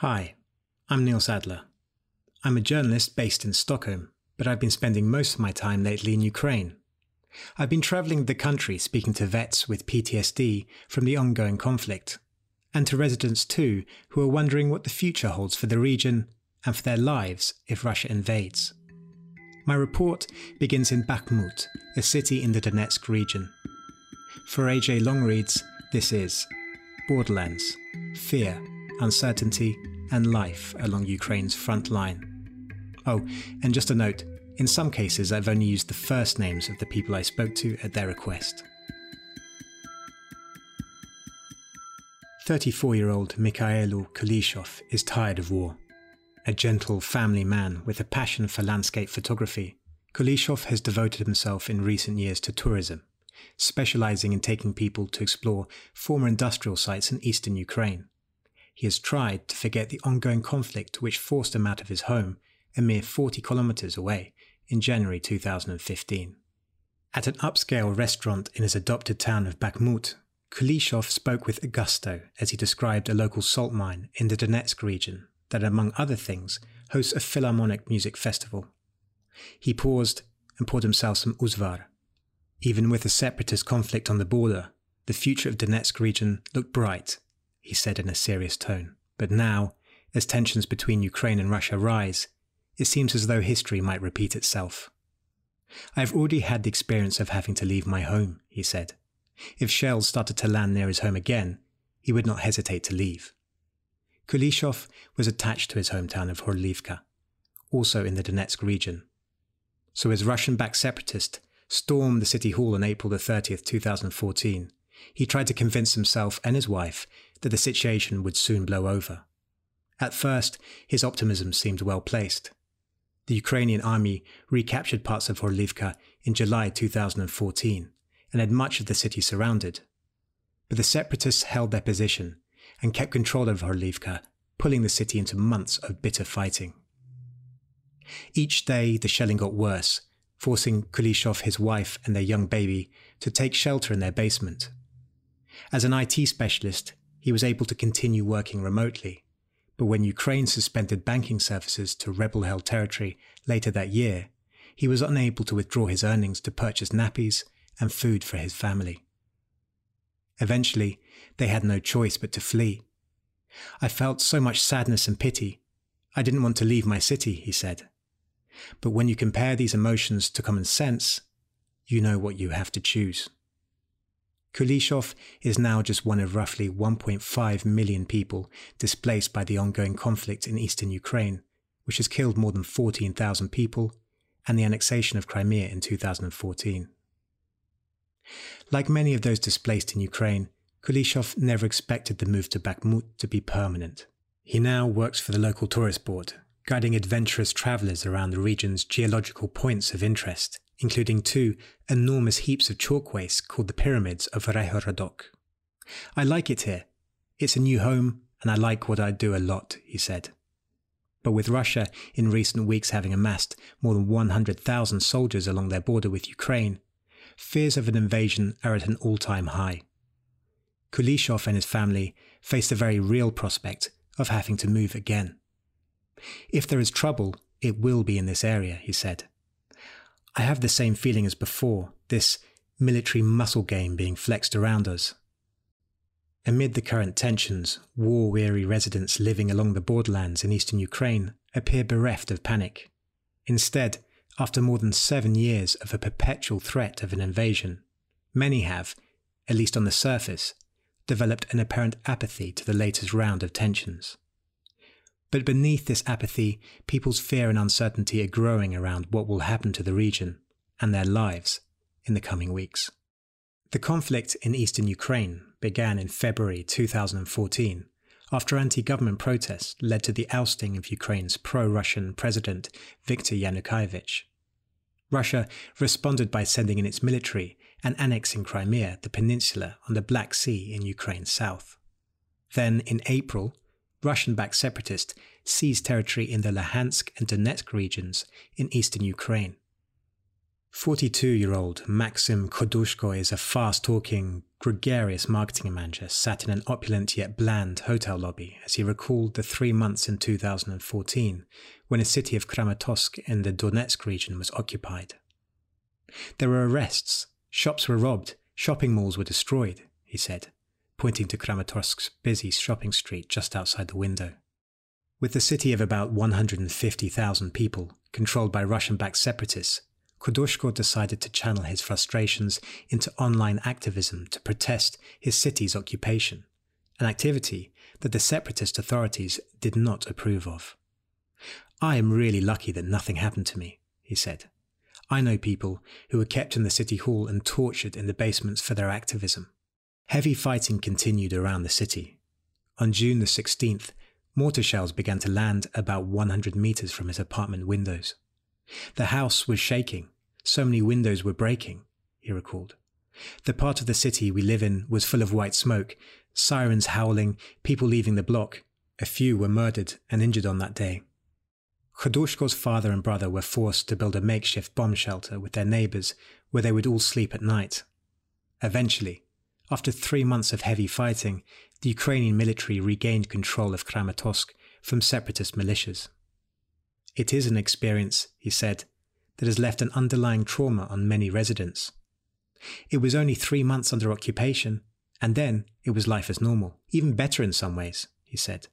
Hi, I'm Neil Sadler. I'm a journalist based in Stockholm, but I've been spending most of my time lately in Ukraine. I've been travelling the country speaking to vets with PTSD from the ongoing conflict, and to residents too who are wondering what the future holds for the region and for their lives if Russia invades. My report begins in Bakhmut, a city in the Donetsk region. For AJ Longreads, this is Borderlands, Fear, Uncertainty, and Life along Ukraine's front line. Oh, and just a note in some cases, I've only used the first names of the people I spoke to at their request. 34 year old Mikhailo Kulishov is tired of war. A gentle family man with a passion for landscape photography, Kulishov has devoted himself in recent years to tourism, specializing in taking people to explore former industrial sites in eastern Ukraine. He has tried to forget the ongoing conflict which forced him out of his home a mere 40 kilometers away in January 2015. At an upscale restaurant in his adopted town of Bakhmut, Kulishov spoke with gusto as he described a local salt mine in the Donetsk region that, among other things, hosts a philharmonic music festival. He paused and poured himself some uzvar. Even with the separatist conflict on the border, the future of Donetsk region looked bright, he said in a serious tone. But now, as tensions between Ukraine and Russia rise, it seems as though history might repeat itself. I have already had the experience of having to leave my home, he said. If shells started to land near his home again, he would not hesitate to leave. Kulishov was attached to his hometown of Horlivka, also in the Donetsk region. So as Russian-backed separatists stormed the city hall on April the 30th, 2014, he tried to convince himself and his wife that the situation would soon blow over. At first, his optimism seemed well placed the Ukrainian army recaptured parts of Horlivka in July 2014 and had much of the city surrounded. But the separatists held their position and kept control of Horlivka, pulling the city into months of bitter fighting. Each day, the shelling got worse, forcing Kulishov, his wife, and their young baby to take shelter in their basement. As an IT specialist, he was able to continue working remotely, but when Ukraine suspended banking services to rebel held territory later that year, he was unable to withdraw his earnings to purchase nappies and food for his family. Eventually, they had no choice but to flee. I felt so much sadness and pity. I didn't want to leave my city, he said. But when you compare these emotions to common sense, you know what you have to choose. Kulishov is now just one of roughly 1.5 million people displaced by the ongoing conflict in eastern Ukraine, which has killed more than 14,000 people, and the annexation of Crimea in 2014. Like many of those displaced in Ukraine, Kulishov never expected the move to Bakhmut to be permanent. He now works for the local tourist board, guiding adventurous travellers around the region's geological points of interest including two enormous heaps of chalk waste called the Pyramids of Rehorodok. I like it here. It's a new home, and I like what I do a lot, he said. But with Russia in recent weeks having amassed more than 100,000 soldiers along their border with Ukraine, fears of an invasion are at an all time high. Kulishov and his family face the very real prospect of having to move again. If there is trouble, it will be in this area, he said. I have the same feeling as before, this military muscle game being flexed around us. Amid the current tensions, war weary residents living along the borderlands in eastern Ukraine appear bereft of panic. Instead, after more than seven years of a perpetual threat of an invasion, many have, at least on the surface, developed an apparent apathy to the latest round of tensions. But beneath this apathy, people's fear and uncertainty are growing around what will happen to the region and their lives in the coming weeks. The conflict in eastern Ukraine began in February 2014 after anti government protests led to the ousting of Ukraine's pro Russian president Viktor Yanukovych. Russia responded by sending in its military and annexing Crimea, the peninsula on the Black Sea in Ukraine's south. Then, in April, Russian backed separatists seized territory in the Luhansk and Donetsk regions in eastern Ukraine. 42 year old Maxim Khudoshko is a fast talking, gregarious marketing manager sat in an opulent yet bland hotel lobby as he recalled the three months in 2014 when the city of Kramatorsk in the Donetsk region was occupied. There were arrests, shops were robbed, shopping malls were destroyed, he said, pointing to Kramatorsk's busy shopping street just outside the window. With the city of about 150,000 people, controlled by Russian backed separatists, Khudoshko decided to channel his frustrations into online activism to protest his city's occupation, an activity that the separatist authorities did not approve of. I am really lucky that nothing happened to me, he said. I know people who were kept in the city hall and tortured in the basements for their activism. Heavy fighting continued around the city. On June the 16th, mortar shells began to land about 100 meters from his apartment windows. The house was shaking. So many windows were breaking, he recalled. The part of the city we live in was full of white smoke, sirens howling, people leaving the block. A few were murdered and injured on that day. Khudoshko's father and brother were forced to build a makeshift bomb shelter with their neighbors where they would all sleep at night. Eventually, after three months of heavy fighting, the Ukrainian military regained control of Kramatorsk from separatist militias. It is an experience, he said, that has left an underlying trauma on many residents. It was only three months under occupation, and then it was life as normal, even better in some ways, he said.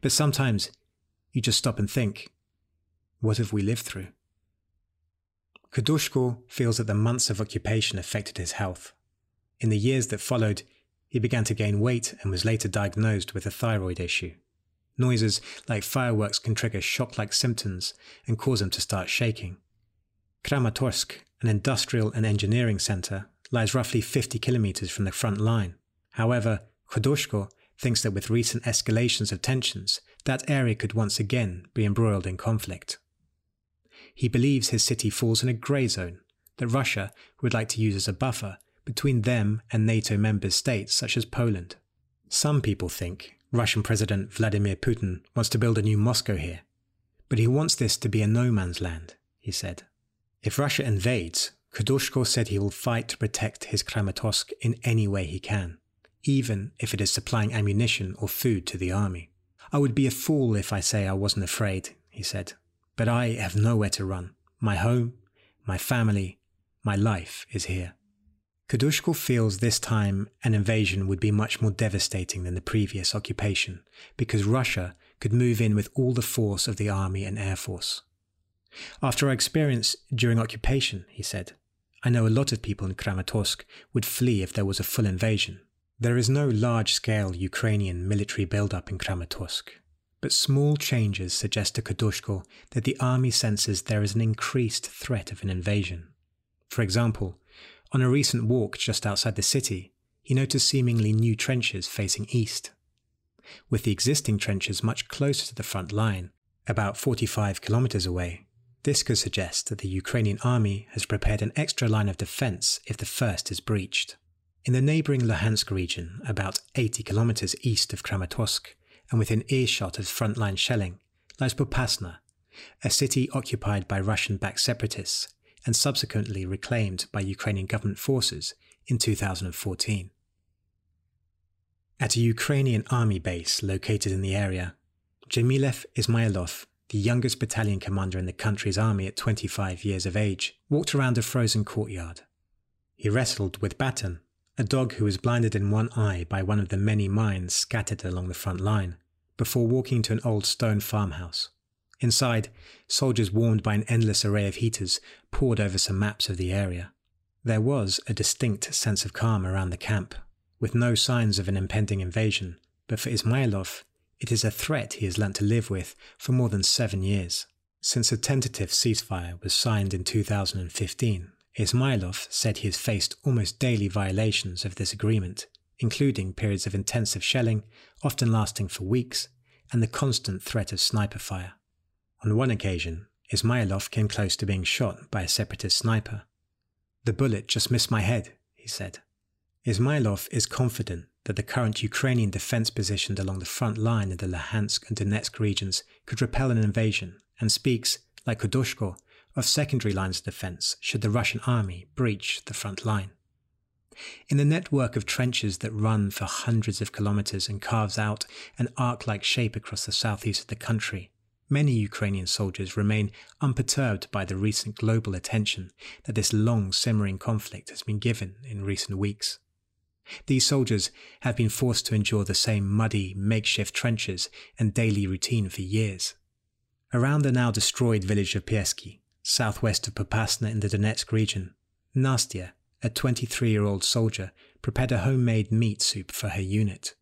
But sometimes you just stop and think what have we lived through? Khudoshko feels that the months of occupation affected his health. In the years that followed, he began to gain weight and was later diagnosed with a thyroid issue. Noises like fireworks can trigger shock like symptoms and cause him to start shaking. Kramatorsk, an industrial and engineering center, lies roughly 50 kilometers from the front line. However, Khudoshko thinks that with recent escalations of tensions, that area could once again be embroiled in conflict. He believes his city falls in a grey zone that Russia would like to use as a buffer between them and NATO member states such as Poland. Some people think Russian President Vladimir Putin wants to build a new Moscow here, but he wants this to be a no man's land, he said. If Russia invades, Khudoshko said he will fight to protect his Kramatorsk in any way he can, even if it is supplying ammunition or food to the army. I would be a fool if I say I wasn't afraid, he said but I have nowhere to run. My home, my family, my life is here. Khudoshko feels this time an invasion would be much more devastating than the previous occupation, because Russia could move in with all the force of the army and air force. After our experience during occupation, he said, I know a lot of people in Kramatorsk would flee if there was a full invasion. There is no large scale Ukrainian military buildup in Kramatorsk. But small changes suggest to Khudoshko that the army senses there is an increased threat of an invasion. For example, on a recent walk just outside the city, he noticed seemingly new trenches facing east. With the existing trenches much closer to the front line, about 45 kilometers away, this could suggest that the Ukrainian army has prepared an extra line of defense if the first is breached. In the neighboring Luhansk region, about 80 kilometers east of Kramatorsk, and within earshot of frontline shelling lies Popasna, a city occupied by Russian backed separatists and subsequently reclaimed by Ukrainian government forces in 2014. At a Ukrainian army base located in the area, Dzhemilev Ismailov, the youngest battalion commander in the country's army at 25 years of age, walked around a frozen courtyard. He wrestled with Batan, a dog who was blinded in one eye by one of the many mines scattered along the front line, before walking to an old stone farmhouse. Inside, soldiers warmed by an endless array of heaters pored over some maps of the area. There was a distinct sense of calm around the camp, with no signs of an impending invasion, but for Ismailov, it is a threat he has learnt to live with for more than seven years. Since a tentative ceasefire was signed in 2015, Ismailov said he has faced almost daily violations of this agreement, including periods of intensive shelling, often lasting for weeks, and the constant threat of sniper fire. On one occasion, Ismailov came close to being shot by a separatist sniper. The bullet just missed my head, he said. Ismailov is confident that the current Ukrainian defense positioned along the front line in the Luhansk and Donetsk regions could repel an invasion and speaks, like Khudoshko, of secondary lines of defense should the Russian army breach the front line. In the network of trenches that run for hundreds of kilometers and carves out an arc like shape across the southeast of the country, many Ukrainian soldiers remain unperturbed by the recent global attention that this long simmering conflict has been given in recent weeks. These soldiers have been forced to endure the same muddy, makeshift trenches and daily routine for years. Around the now destroyed village of Piesky, southwest of Popasna in the Donetsk region, Nastya, a 23 year old soldier, prepared a homemade meat soup for her unit.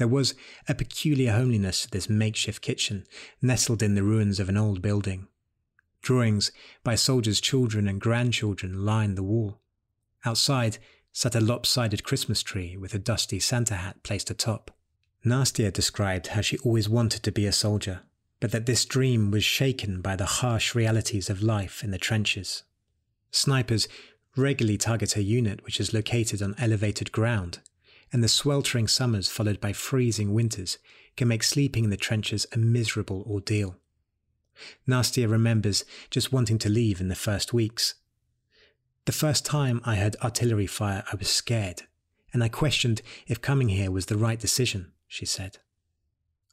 There was a peculiar homeliness to this makeshift kitchen, nestled in the ruins of an old building. Drawings by soldiers' children and grandchildren lined the wall. Outside sat a lopsided Christmas tree with a dusty Santa hat placed atop. Nastya described how she always wanted to be a soldier, but that this dream was shaken by the harsh realities of life in the trenches. Snipers regularly target her unit, which is located on elevated ground, and the sweltering summers followed by freezing winters can make sleeping in the trenches a miserable ordeal. Nastya remembers just wanting to leave in the first weeks. The first time I heard artillery fire, I was scared, and I questioned if coming here was the right decision, she said.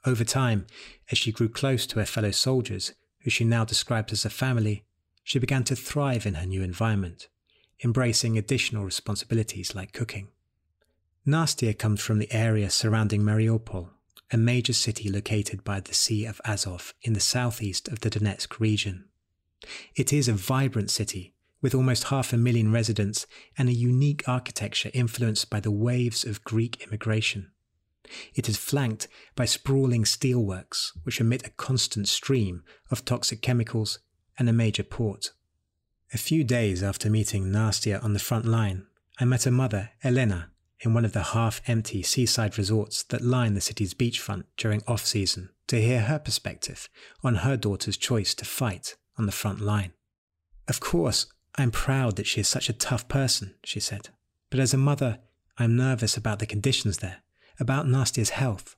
Over time, as she grew close to her fellow soldiers, who she now describes as a family, she began to thrive in her new environment, embracing additional responsibilities like cooking. Nastya comes from the area surrounding Mariupol, a major city located by the Sea of Azov in the southeast of the Donetsk region. It is a vibrant city with almost half a million residents and a unique architecture influenced by the waves of Greek immigration. It is flanked by sprawling steelworks, which emit a constant stream of toxic chemicals, and a major port. A few days after meeting Nastya on the front line, I met her mother, Elena, in one of the half empty seaside resorts that line the city's beachfront during off season to hear her perspective on her daughter's choice to fight on the front line. Of course, I'm proud that she is such a tough person, she said, but as a mother, I'm nervous about the conditions there, about Nastya's health.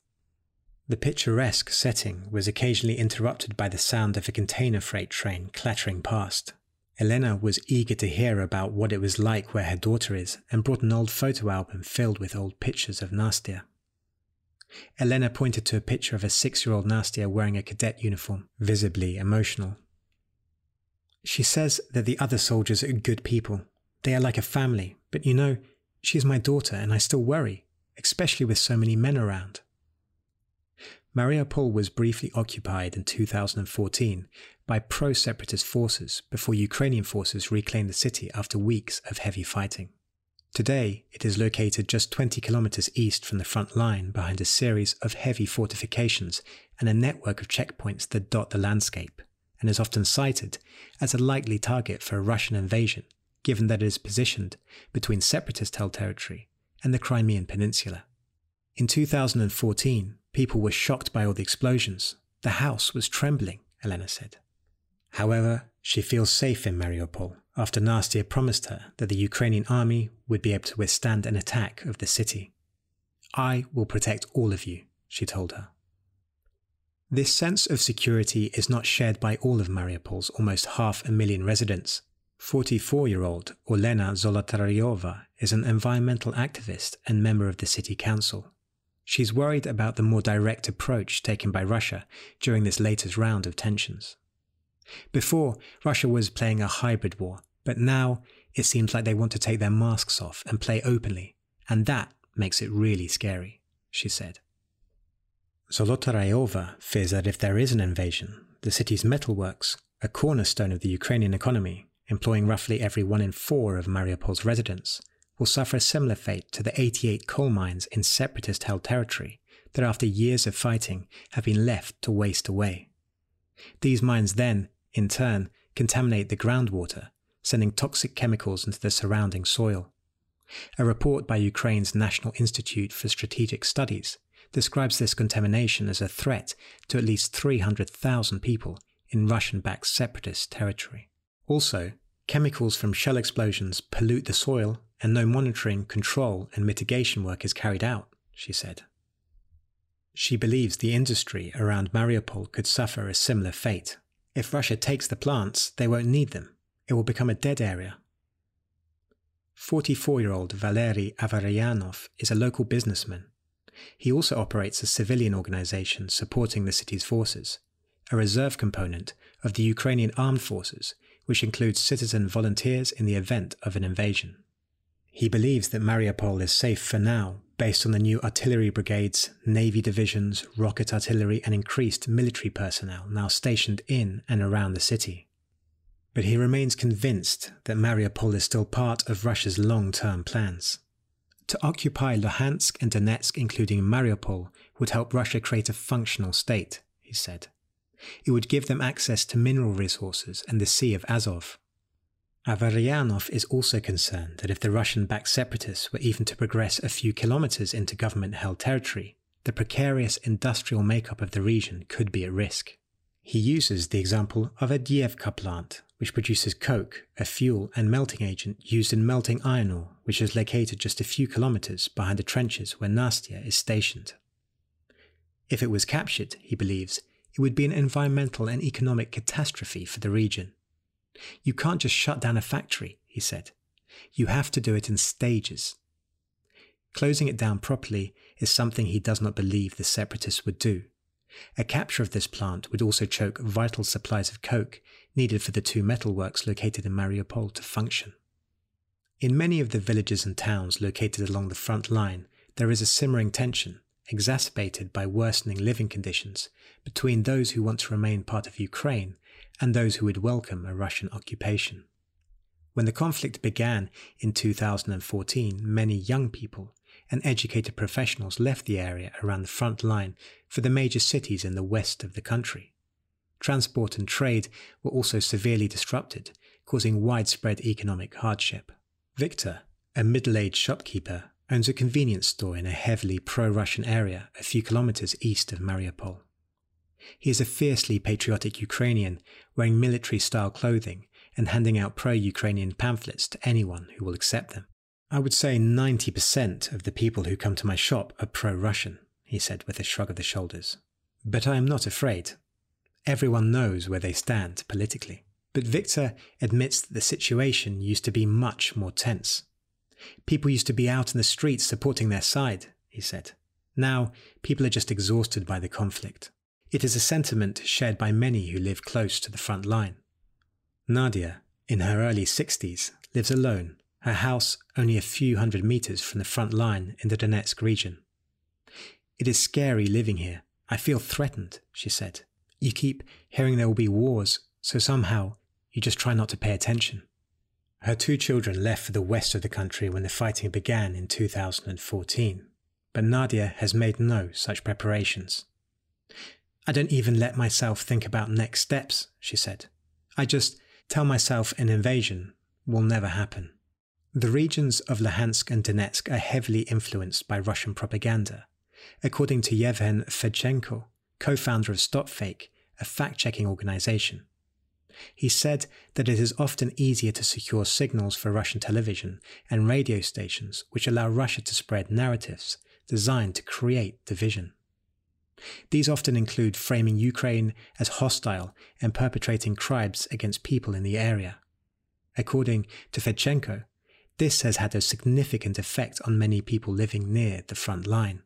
The picturesque setting was occasionally interrupted by the sound of a container freight train clattering past. Elena was eager to hear about what it was like where her daughter is and brought an old photo album filled with old pictures of Nastya. Elena pointed to a picture of a six year old Nastya wearing a cadet uniform, visibly emotional. She says that the other soldiers are good people. They are like a family, but you know, she is my daughter and I still worry, especially with so many men around. Mariupol was briefly occupied in 2014 by pro separatist forces before Ukrainian forces reclaimed the city after weeks of heavy fighting. Today, it is located just 20 kilometers east from the front line behind a series of heavy fortifications and a network of checkpoints that dot the landscape and is often cited as a likely target for a Russian invasion, given that it is positioned between separatist held territory and the Crimean Peninsula. In 2014, people were shocked by all the explosions. The house was trembling, Elena said. However, she feels safe in Mariupol after Nastya promised her that the Ukrainian army would be able to withstand an attack of the city. I will protect all of you, she told her. This sense of security is not shared by all of Mariupol's almost half a million residents. 44 year old Olena Zolotaryova is an environmental activist and member of the city council. She's worried about the more direct approach taken by Russia during this latest round of tensions. Before, Russia was playing a hybrid war, but now it seems like they want to take their masks off and play openly, and that makes it really scary, she said. Zolotaryova fears that if there is an invasion, the city's metalworks, a cornerstone of the Ukrainian economy, employing roughly every one in four of Mariupol's residents, will suffer a similar fate to the 88 coal mines in separatist held territory that after years of fighting have been left to waste away. These mines then, in turn, contaminate the groundwater, sending toxic chemicals into the surrounding soil. A report by Ukraine's National Institute for Strategic Studies describes this contamination as a threat to at least 300,000 people in Russian backed separatist territory. Also, chemicals from shell explosions pollute the soil and no monitoring, control, and mitigation work is carried out, she said. She believes the industry around Mariupol could suffer a similar fate. If Russia takes the plants, they won't need them. It will become a dead area. 44 year old Valery Avaryanov is a local businessman. He also operates a civilian organization supporting the city's forces, a reserve component of the Ukrainian armed forces, which includes citizen volunteers in the event of an invasion. He believes that Mariupol is safe for now based on the new artillery brigades, navy divisions, rocket artillery, and increased military personnel now stationed in and around the city but he remains convinced that Mariupol is still part of Russia's long term plans. To occupy Luhansk and Donetsk, including Mariupol, would help Russia create a functional state, he said. It would give them access to mineral resources and the Sea of Azov. Avaryanov is also concerned that if the Russian backed separatists were even to progress a few kilometers into government held territory, the precarious industrial makeup of the region could be at risk. He uses the example of Avdiivka plant, which produces coke, a fuel and melting agent used in melting iron ore, which is located just a few kilometers behind the trenches where Nastya is stationed. If it was captured, he believes, it would be an environmental and economic catastrophe for the region. You can't just shut down a factory, he said. You have to do it in stages. Closing it down properly is something he does not believe the separatists would do. A capture of this plant would also choke vital supplies of coke needed for the two metalworks located in Mariupol to function. In many of the villages and towns located along the front line, there is a simmering tension, exacerbated by worsening living conditions, between those who want to remain part of Ukraine and those who would welcome a Russian occupation. When the conflict began in 2014, many young people and educated professionals left the area around the front line for the major cities in the west of the country. Transport and trade were also severely disrupted, causing widespread economic hardship. Victor, a middle aged shopkeeper, owns a convenience store in a heavily pro Russian area a few kilometers east of Mariupol. He is a fiercely patriotic Ukrainian wearing military style clothing and handing out pro Ukrainian pamphlets to anyone who will accept them. I would say 90% of the people who come to my shop are pro Russian, he said with a shrug of the shoulders. But I am not afraid. Everyone knows where they stand politically. But Victor admits that the situation used to be much more tense. People used to be out in the streets supporting their side, he said. Now, people are just exhausted by the conflict. It is a sentiment shared by many who live close to the front line. Nadia, in her early 60s, lives alone her house only a few hundred meters from the front line in the Donetsk region. It is scary living here. I feel threatened, she said. You keep hearing there will be wars, so somehow you just try not to pay attention. Her two children left for the west of the country when the fighting began in 2014, but Nadia has made no such preparations. I don't even let myself think about next steps, she said. I just tell myself an invasion will never happen. The regions of Luhansk and Donetsk are heavily influenced by Russian propaganda, according to Yevhen Fedchenko, co founder of StopFake, a fact checking organization. He said that it is often easier to secure signals for Russian television and radio stations which allow Russia to spread narratives designed to create division. These often include framing Ukraine as hostile and perpetrating crimes against people in the area. According to Fedchenko, this has had a significant effect on many people living near the front line.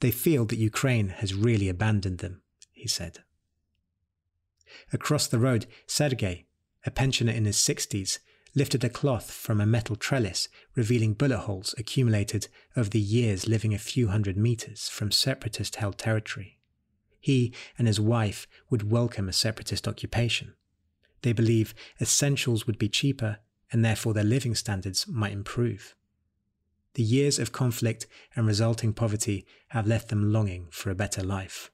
They feel that Ukraine has really abandoned them, he said. Across the road, Sergei, a pensioner in his 60s, lifted a cloth from a metal trellis, revealing bullet holes accumulated over the years living a few hundred meters from separatist held territory. He and his wife would welcome a separatist occupation. They believe essentials would be cheaper and therefore their living standards might improve. The years of conflict and resulting poverty have left them longing for a better life.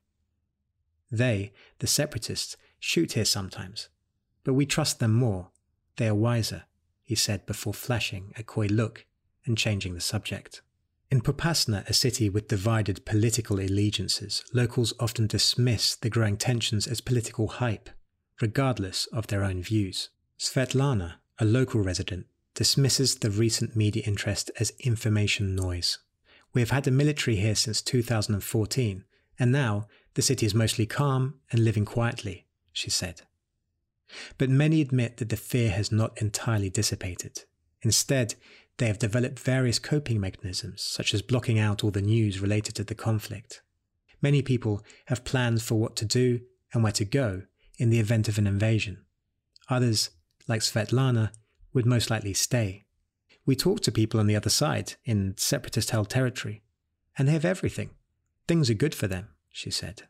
They, the separatists, shoot here sometimes, but we trust them more. They are wiser, he said before flashing a coy look and changing the subject. In Popasna, a city with divided political allegiances, locals often dismiss the growing tensions as political hype, regardless of their own views. Svetlana, a local resident, dismisses the recent media interest as information noise. We have had the military here since 2014, and now the city is mostly calm and living quietly, she said. But many admit that the fear has not entirely dissipated. Instead, they have developed various coping mechanisms, such as blocking out all the news related to the conflict. Many people have plans for what to do and where to go in the event of an invasion. Others, like Svetlana, would most likely stay. We talk to people on the other side, in separatist held territory, and they have everything. Things are good for them, she said.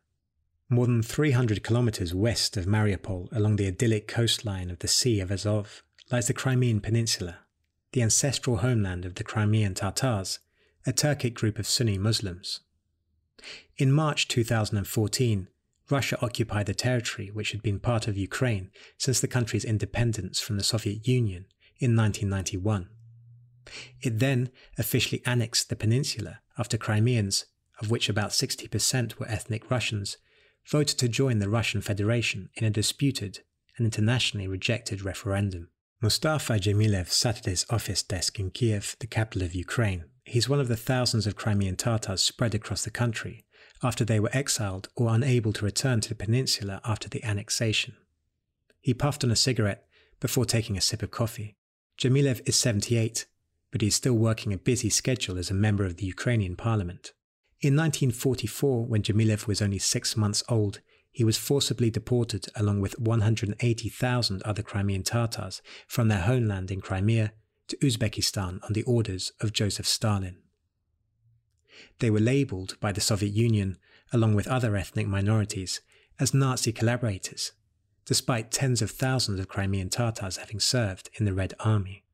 More than 300 kilometers west of Mariupol, along the idyllic coastline of the Sea of Azov, lies the Crimean Peninsula, the ancestral homeland of the Crimean Tatars, a Turkic group of Sunni Muslims. In March 2014, Russia occupied the territory which had been part of Ukraine since the country's independence from the Soviet Union in 1991. It then officially annexed the peninsula after Crimeans, of which about 60% were ethnic Russians, voted to join the Russian Federation in a disputed and internationally rejected referendum. Mustafa Dzhemilev sat at his office desk in Kiev, the capital of Ukraine. He's one of the thousands of Crimean Tatars spread across the country after they were exiled or unable to return to the peninsula after the annexation. He puffed on a cigarette before taking a sip of coffee. Dzhemilev is 78, but he is still working a busy schedule as a member of the Ukrainian parliament. In 1944, when Dzhemilev was only six months old, he was forcibly deported along with 180,000 other Crimean Tatars from their homeland in Crimea to Uzbekistan on the orders of Joseph Stalin. They were labelled by the Soviet Union, along with other ethnic minorities, as Nazi collaborators, despite tens of thousands of Crimean Tatars having served in the Red Army.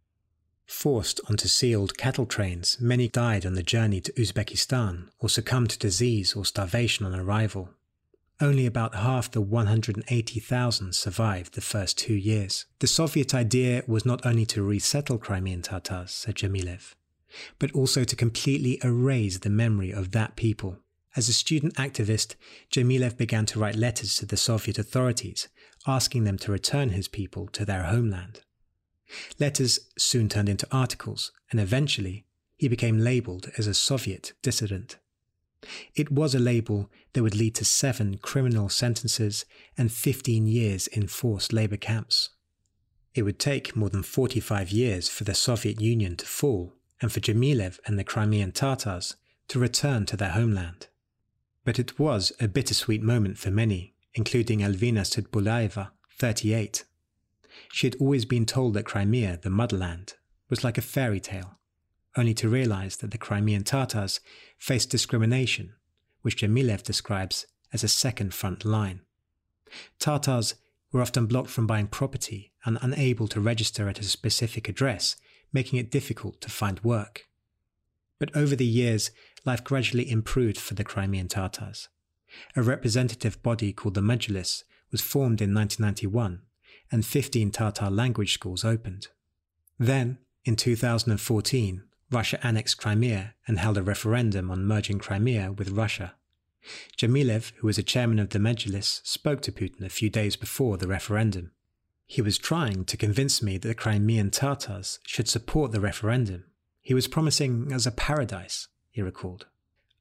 Forced onto sealed cattle trains, many died on the journey to Uzbekistan or succumbed to disease or starvation on arrival. Only about half the 180,000 survived the first two years. The Soviet idea was not only to resettle Crimean Tatars, said Dzhemilev, but also to completely erase the memory of that people. As a student activist, Dzhemilev began to write letters to the Soviet authorities, asking them to return his people to their homeland. Letters soon turned into articles, and eventually he became labeled as a Soviet dissident. It was a label that would lead to seven criminal sentences and 15 years in forced labor camps. It would take more than 45 years for the Soviet Union to fall and for Dzhemilev and the Crimean Tatars to return to their homeland. But it was a bittersweet moment for many, including Alvina Tsutbulaeva, 38, she had always been told that Crimea, the motherland, was like a fairy tale, only to realize that the Crimean Tatars faced discrimination, which Dzhemilev describes as a second front line. Tatars were often blocked from buying property and unable to register at a specific address, making it difficult to find work. But over the years, life gradually improved for the Crimean Tatars. A representative body called the Majlis was formed in 1991 and 15 Tatar language schools opened. Then, in 2014, Russia annexed Crimea and held a referendum on merging Crimea with Russia. Dzhemilev, who was a chairman of the Majlis, spoke to Putin a few days before the referendum. He was trying to convince me that the Crimean Tatars should support the referendum. He was promising us a paradise, he recalled.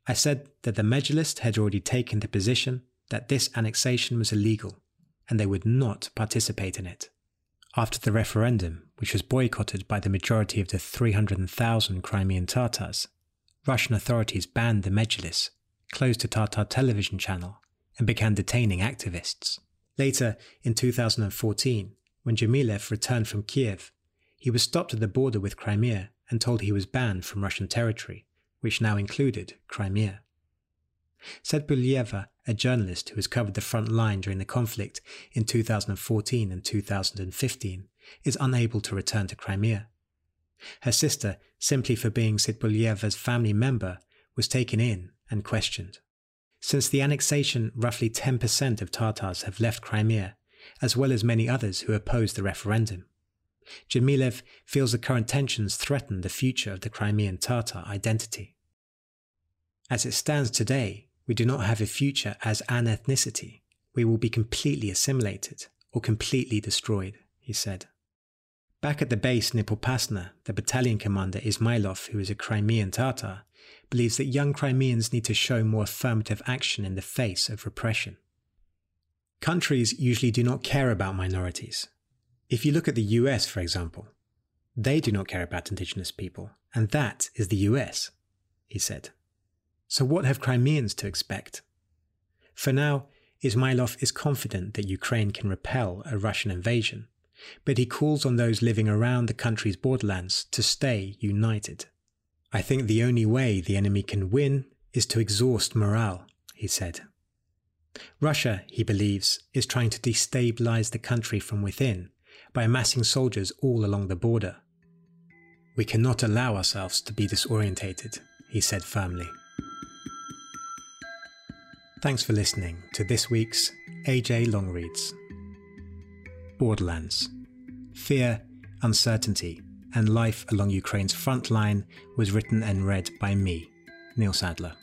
I said that the Majlis had already taken the position that this annexation was illegal and they would not participate in it. After the referendum, which was boycotted by the majority of the 300,000 Crimean Tatars, Russian authorities banned the Mejlis, closed a Tatar television channel, and began detaining activists. Later, in 2014, when Dzhemilev returned from Kiev, he was stopped at the border with Crimea and told he was banned from Russian territory, which now included Crimea. Tsutbulaeva, a journalist who has covered the front line during the conflict in 2014 and 2015, is unable to return to Crimea. Her sister, simply for being Tsutbulaeva's family member, was taken in and questioned. Since the annexation, roughly 10% of Tatars have left Crimea, as well as many others who opposed the referendum. Dzhemilev feels the current tensions threaten the future of the Crimean Tatar identity. As it stands today, we do not have a future as an ethnicity. We will be completely assimilated or completely destroyed, he said. Back at the base near Popasna, the battalion commander Ismailov, who is a Crimean Tatar, believes that young Crimeans need to show more affirmative action in the face of repression. Countries usually do not care about minorities. If you look at the US, for example, They do not care about indigenous people, and that is the US, he said. So, what have Crimeans to expect? For now, Ismailov is confident that Ukraine can repel a Russian invasion, but he calls on those living around the country's borderlands to stay united. I think the only way the enemy can win is to exhaust morale, he said. Russia, he believes, is trying to destabilize the country from within by amassing soldiers all along the border. We cannot allow ourselves to be disorientated, he said firmly. Thanks for listening to this week's AJ Longreads. Borderlands. Fear, Uncertainty, and Life Along Ukraine's Front Line was written and read by me, Neil Sadler.